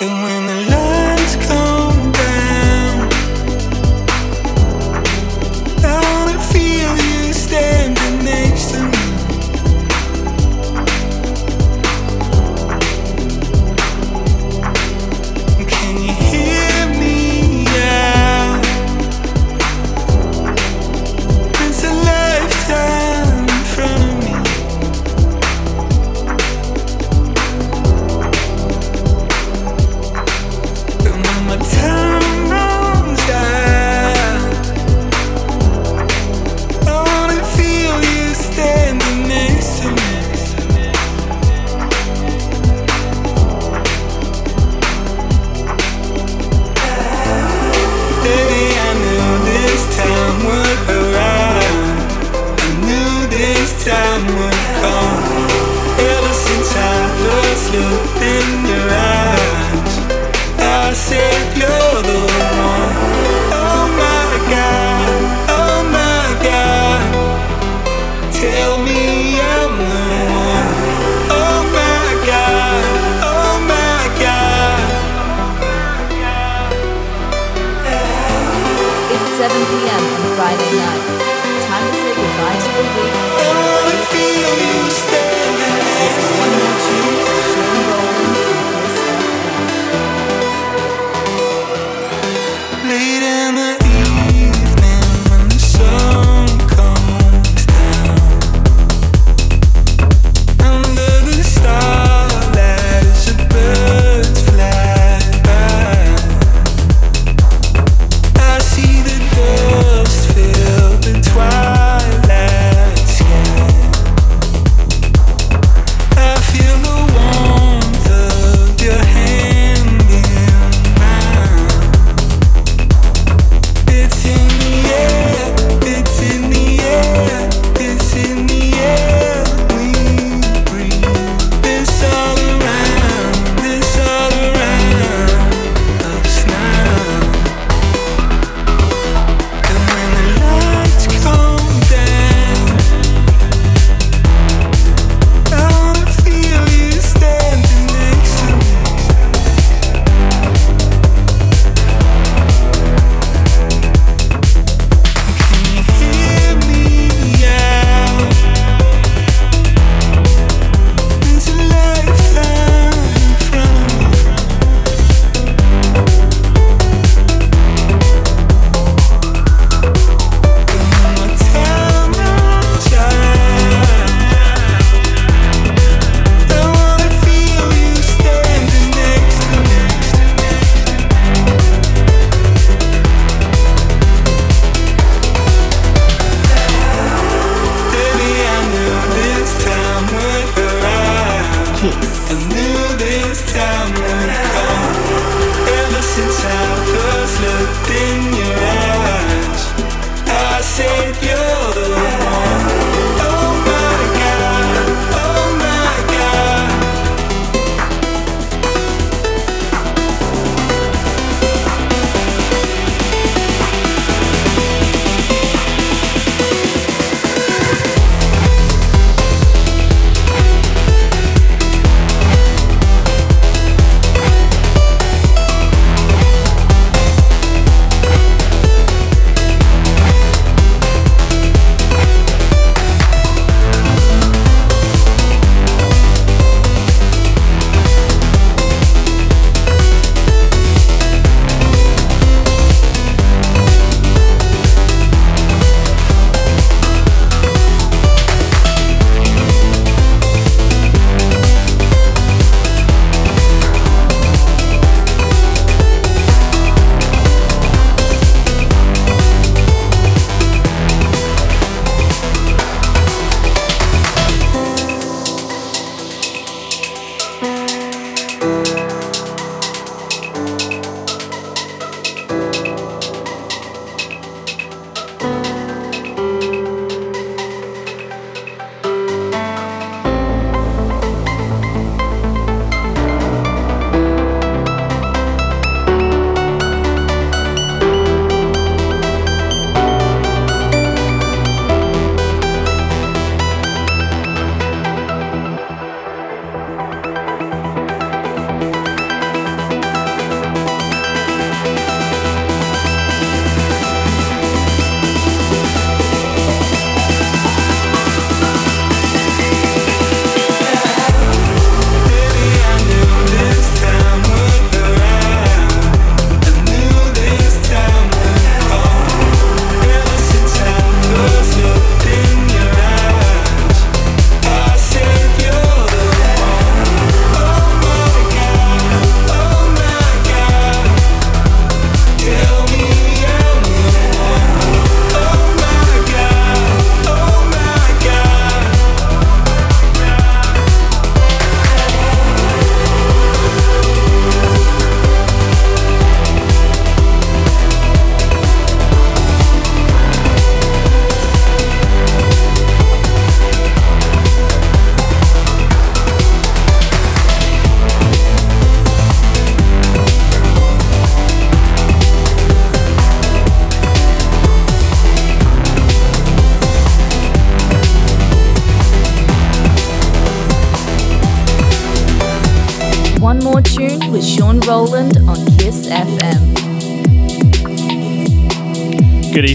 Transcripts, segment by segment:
twilight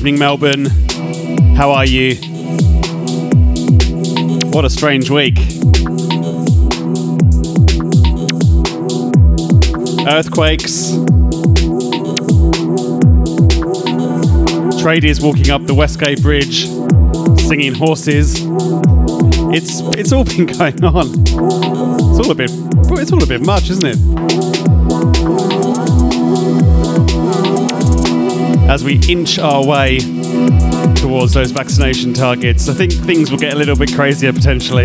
evening, Melbourne. How are you? What a strange week. Earthquakes. Tradies walking up the Westgate Bridge, singing horses. It's it's all been going on. It's all a bit it's all a bit much, isn't it? As we inch our way towards those vaccination targets, I think things will get a little bit crazier potentially.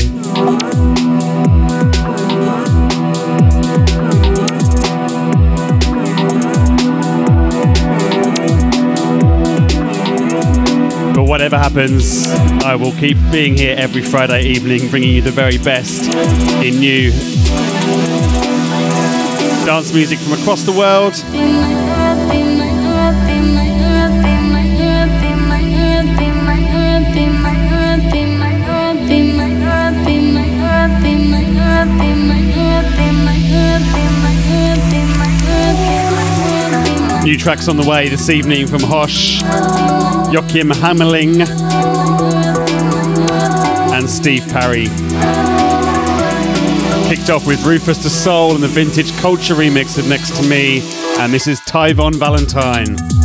But whatever happens, I will keep being here every Friday evening, bringing you the very best in new dance music from across the world. Tracks on the way this evening from Hosh. Joachim Hammerling, and Steve Parry. Kicked off with Rüfüs Du Sol and the Vintage Culture remix of Next to Me, and this is Tyvion Valentine.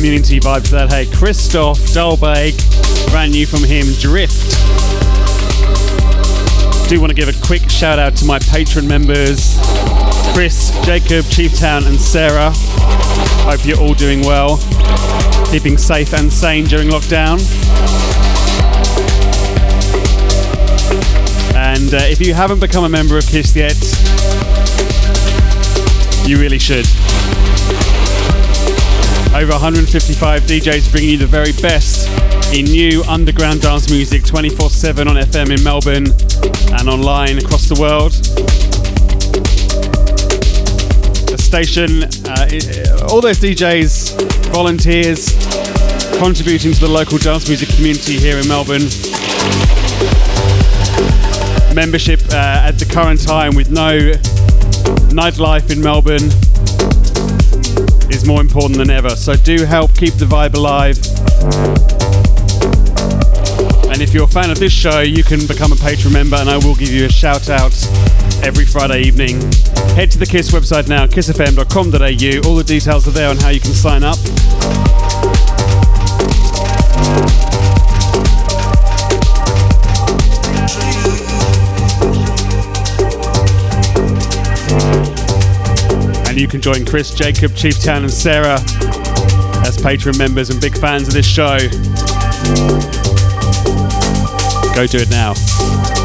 Community vibe that. Hey, Christoph Dahlberg, brand new from him, Drift. Do want to give a quick shout out to my patron members Chris, Jacob, Chieftown, and Sarah. Hope you're all doing well, keeping safe and sane during lockdown. And uh, if you haven't become a member of KISS yet, you really should. Over 155 DJs bringing you the very best in new underground dance music 24 7 on FM in Melbourne and online across the world. The station, uh, all those DJs, volunteers, contributing to the local dance music community here in Melbourne. Membership uh, at the current time with no nightlife in Melbourne is more important than ever. So do help keep the vibe alive. And if you're a fan of this show, you can become a patron member and I will give you a shout out every Friday evening. Head to the KISS website now, kissfm.com.au. All the details are there on how you can sign up. You can join Chris, Jacob, Chieftown, and Sarah as patron members and big fans of this show. Go do it now.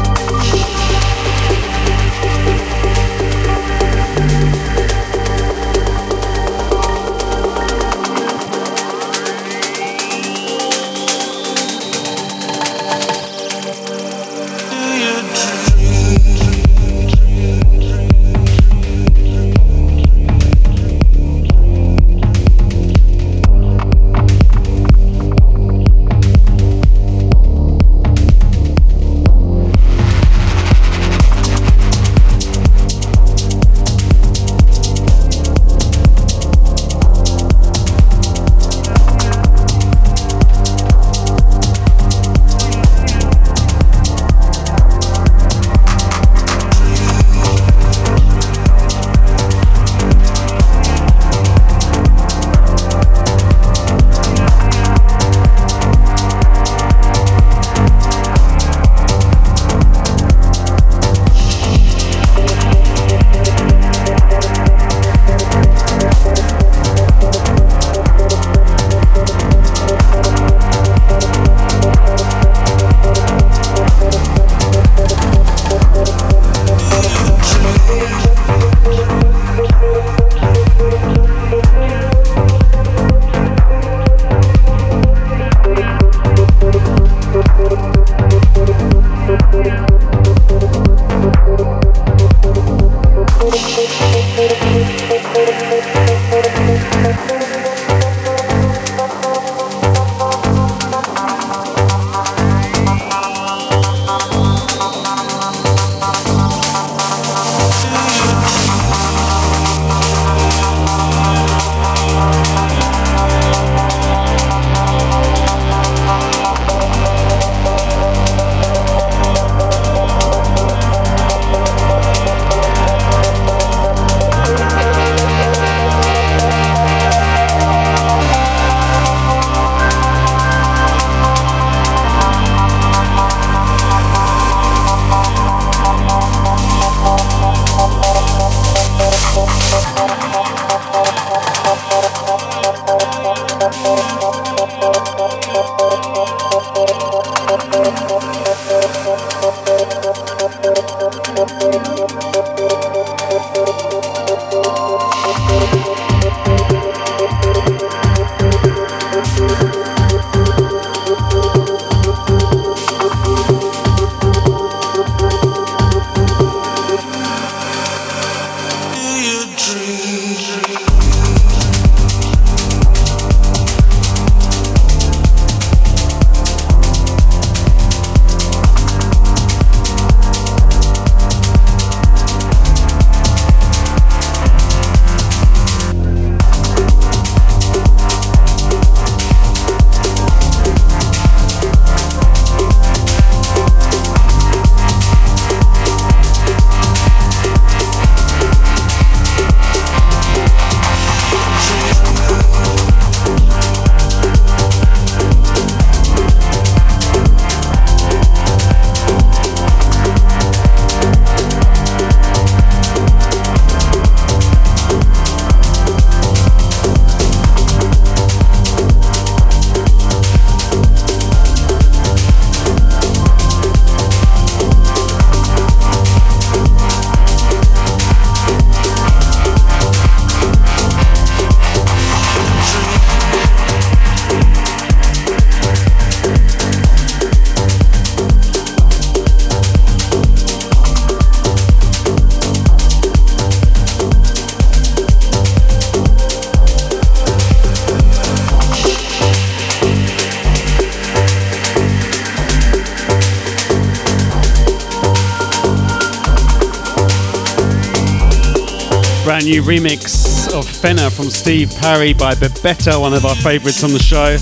New remix of Fenner from Steve Parry by Bebetta, one of our favourites on the show.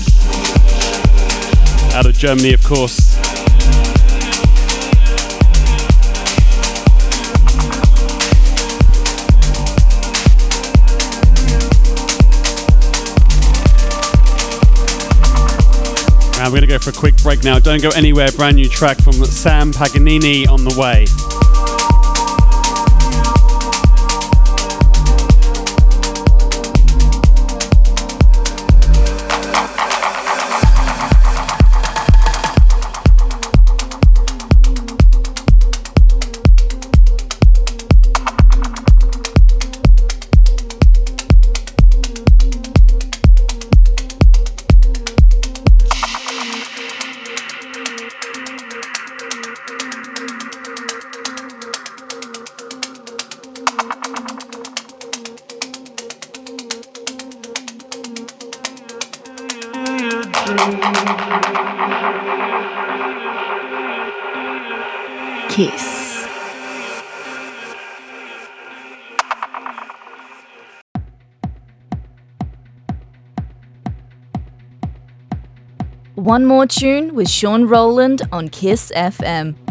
Out of Germany, of course. And we're going to go for a quick break now. Don't go anywhere. Brand new track from Sam Paganini on the way. One more tune with Sean Rowland on Kiss FM.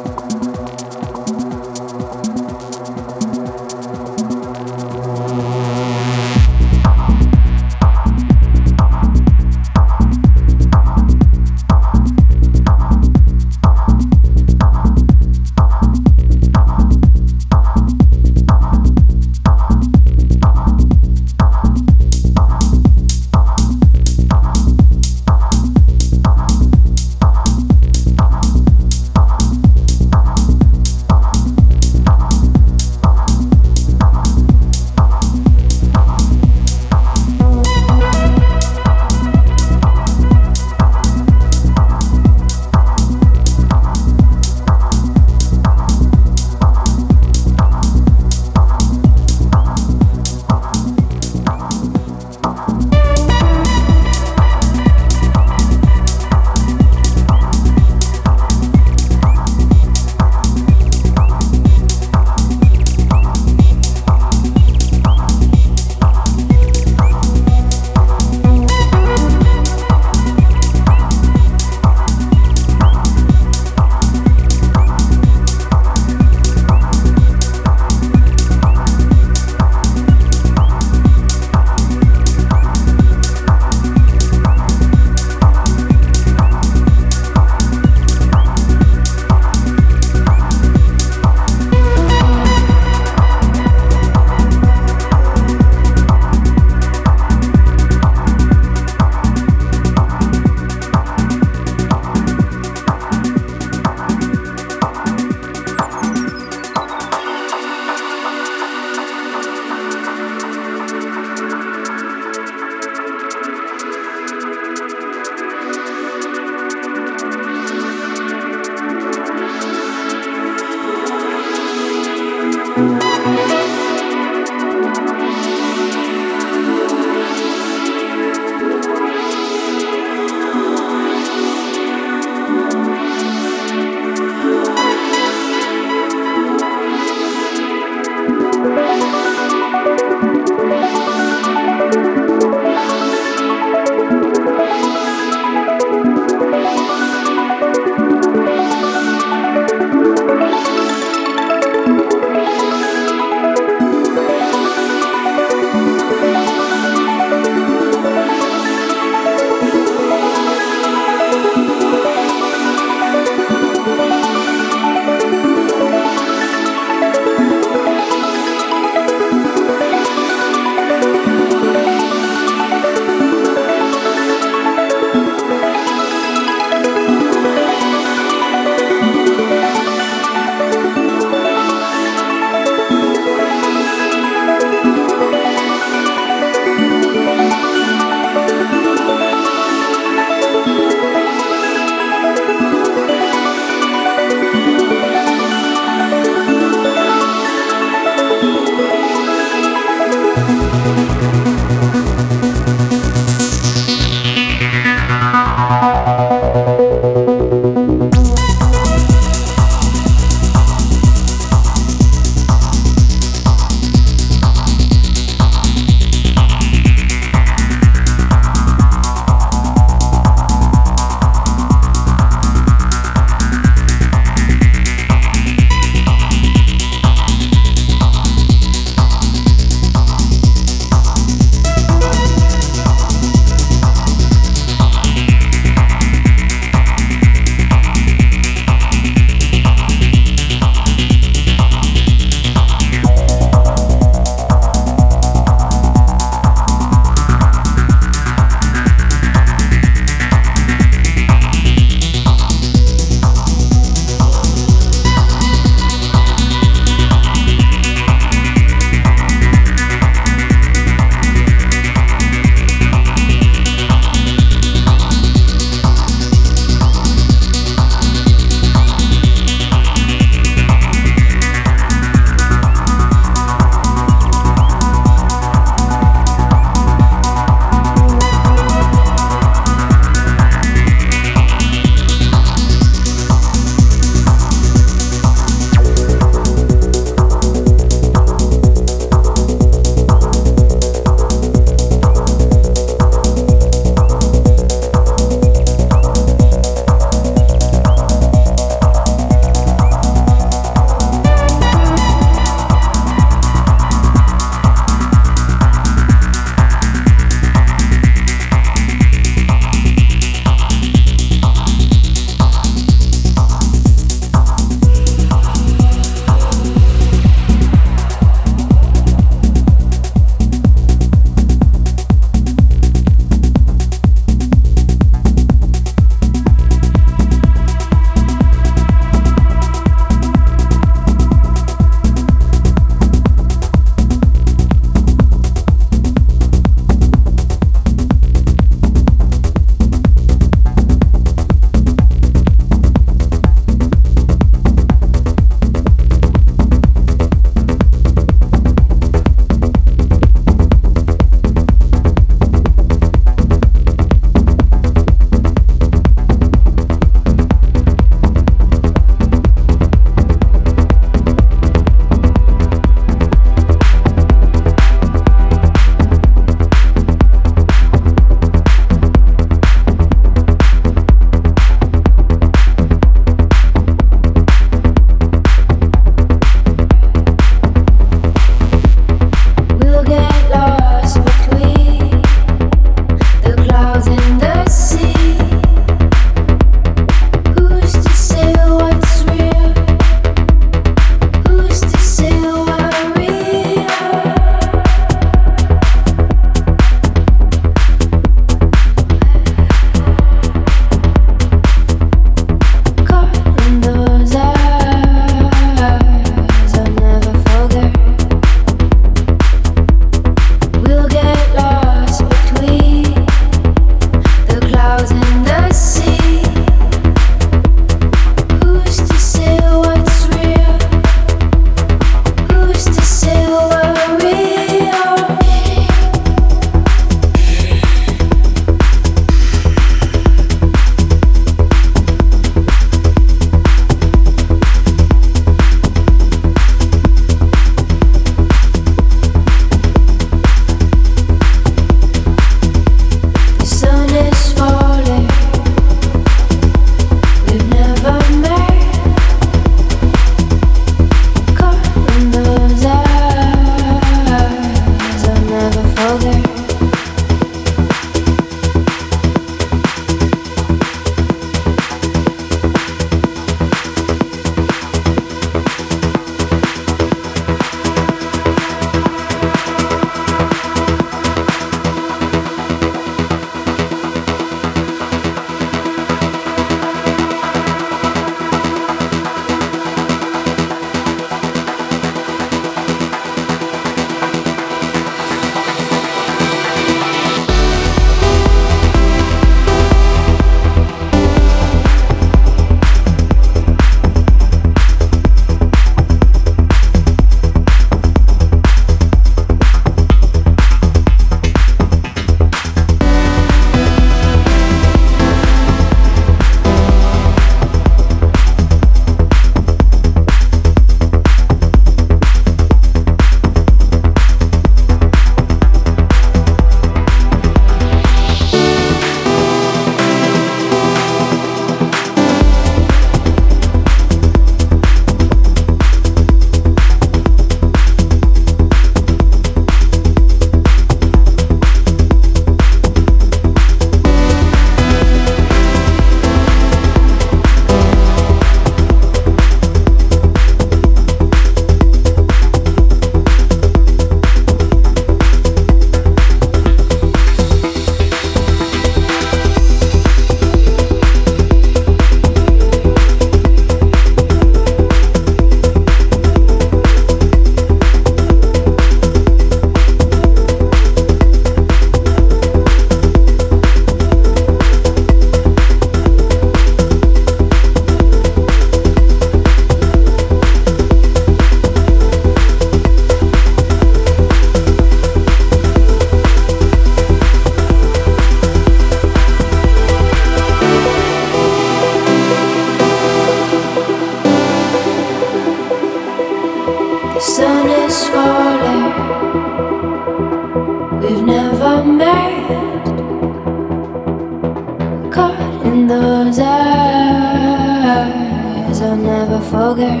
Forget.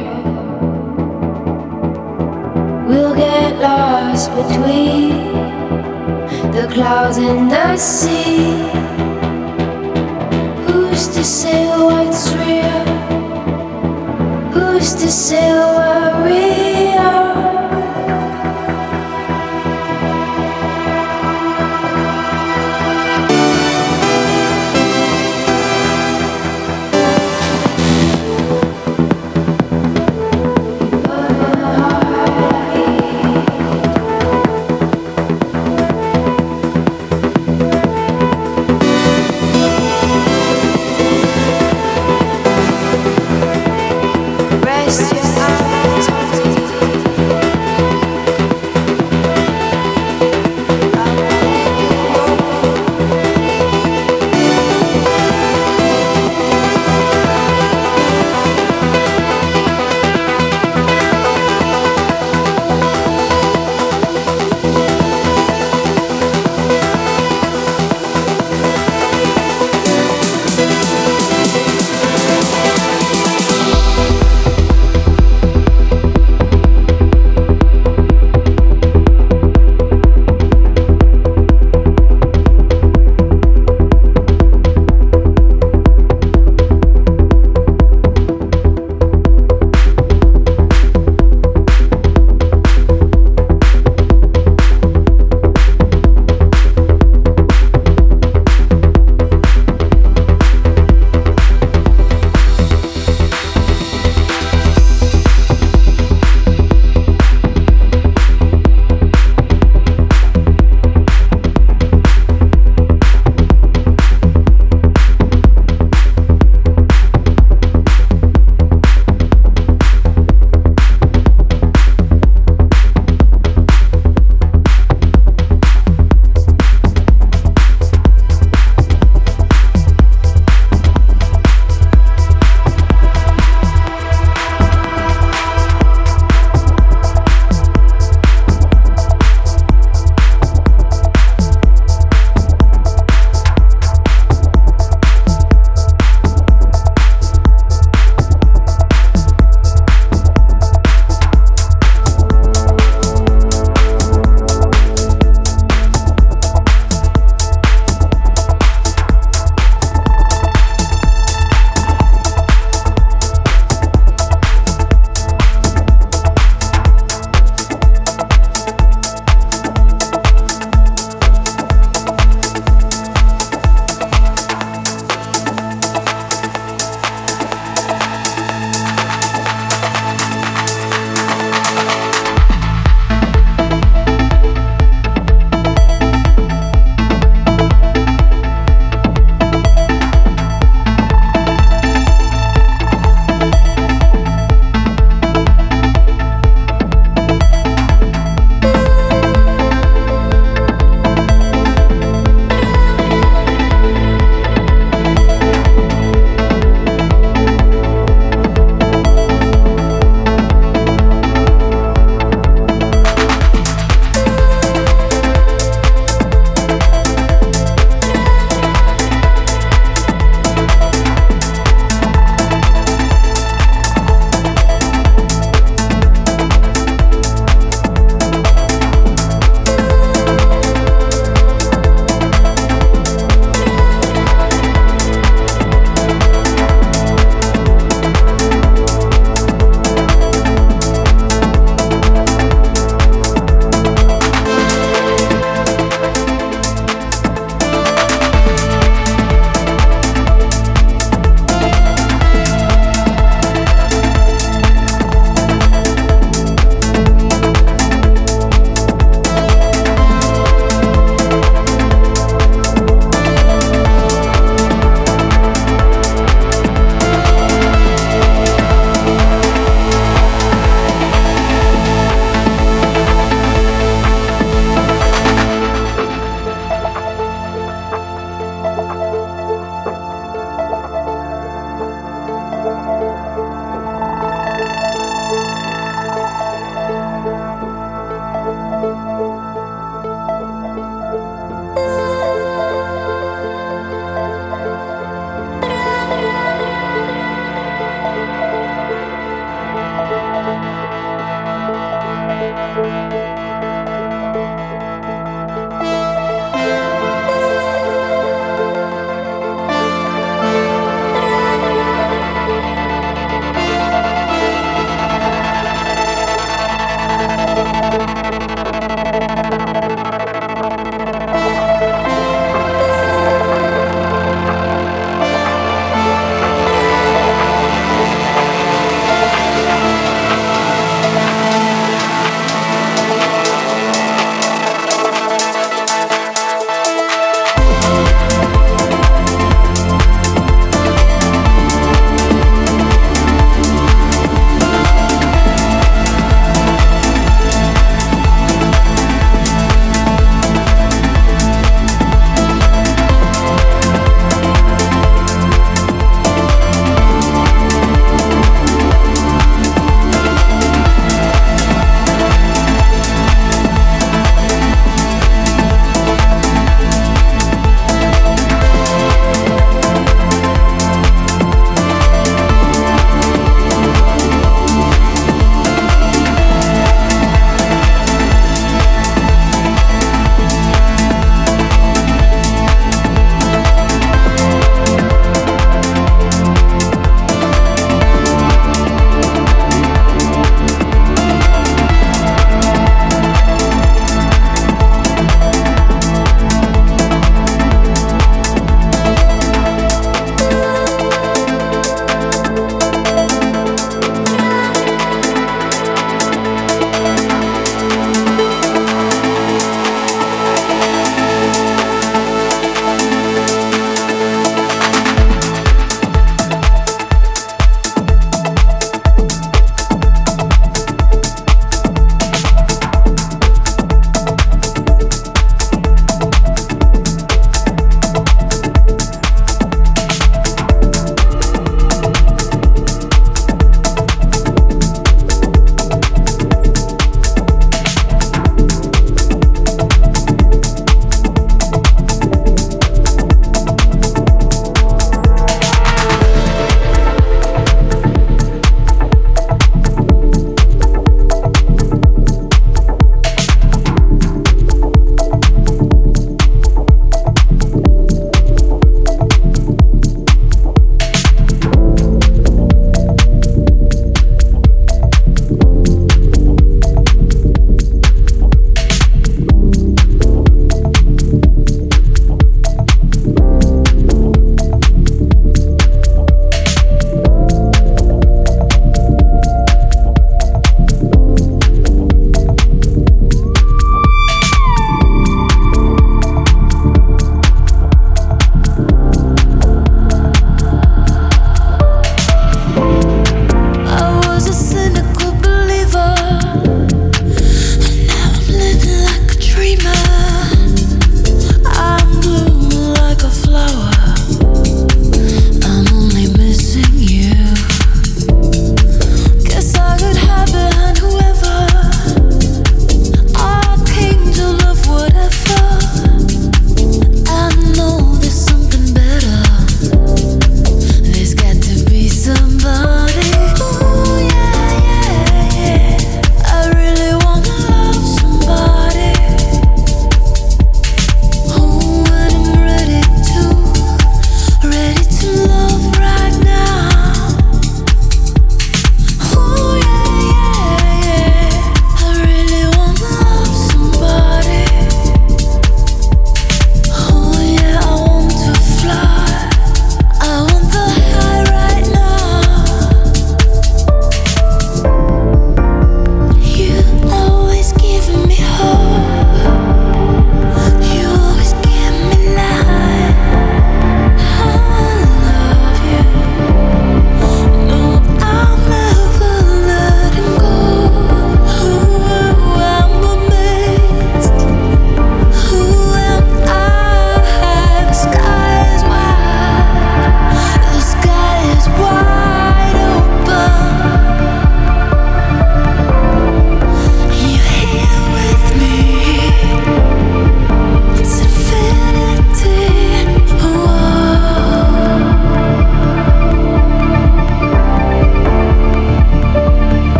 We'll get lost between the clouds and the sea. Who's to say what's real? Who's to say we're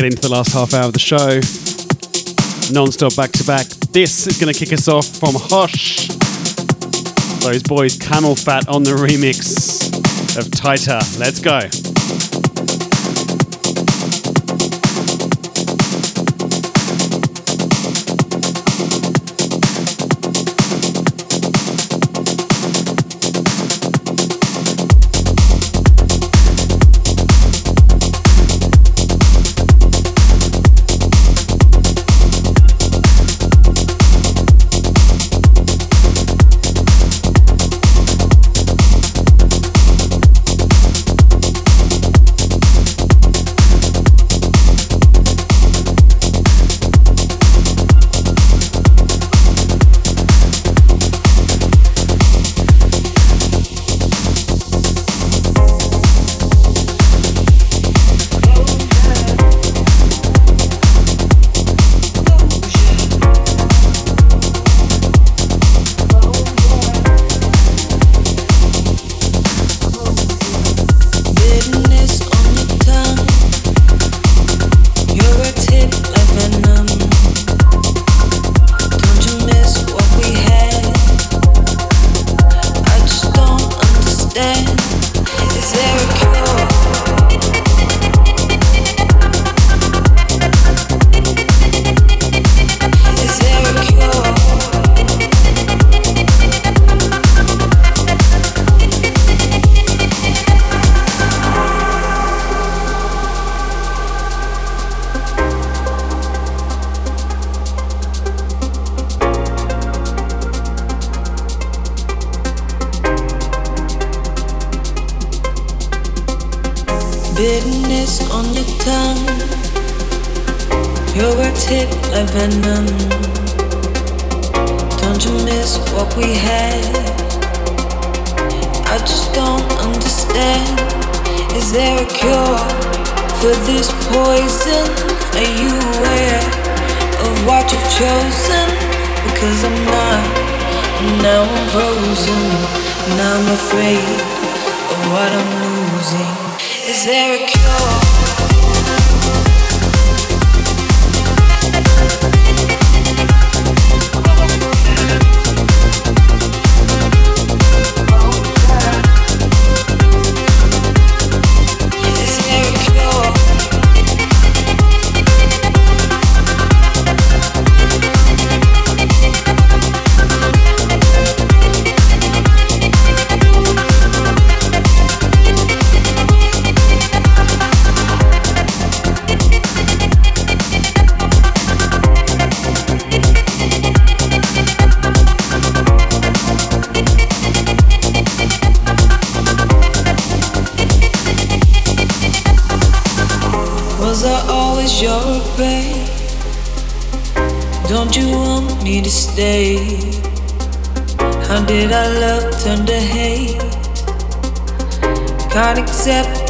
Get into the last half hour of the show. Non-stop back to back. This is going to kick us off from Hosh. Those boys Camelphat on the remix of Tighter. Let's go.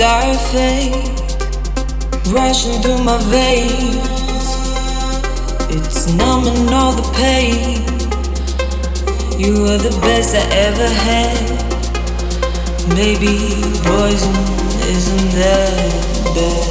dire fate rushing through my veins. It's numbing all the pain. You were the best I ever had. Maybe poison isn't that bad.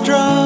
The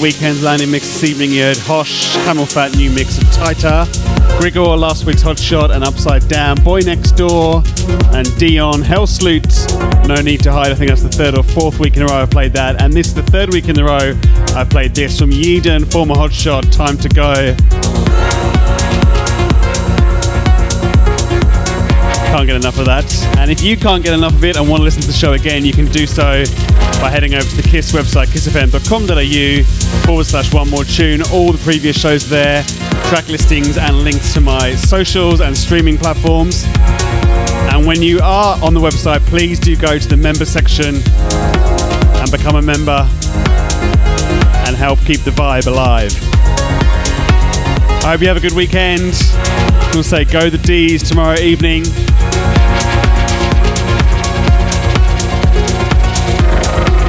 The landing mix this evening, you heard Hosh, CamelPhat new mix of Tighter, Grigoré, last week's Hot Shot and Upside Down, Boy Next Door, and Deion, Hell Helsloot, No Need to Hide. I think that's the third or fourth week in a row I've played that. And this is the third week in a row I've played this from Yeadon, former Hot Shot, Time to Go. Can't get enough of that. And if you can't get enough of it and want to listen to the show again, you can do so by heading over to the KISS website, kissfm.com.au forward slash one more tune. All the previous shows there, track listings and links to my socials and streaming platforms. And when you are on the website, please do go to the member section and become a member and help keep the vibe alive. I hope you have a good weekend. We'll say go the D's tomorrow evening.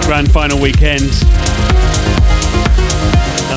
Grand final weekend.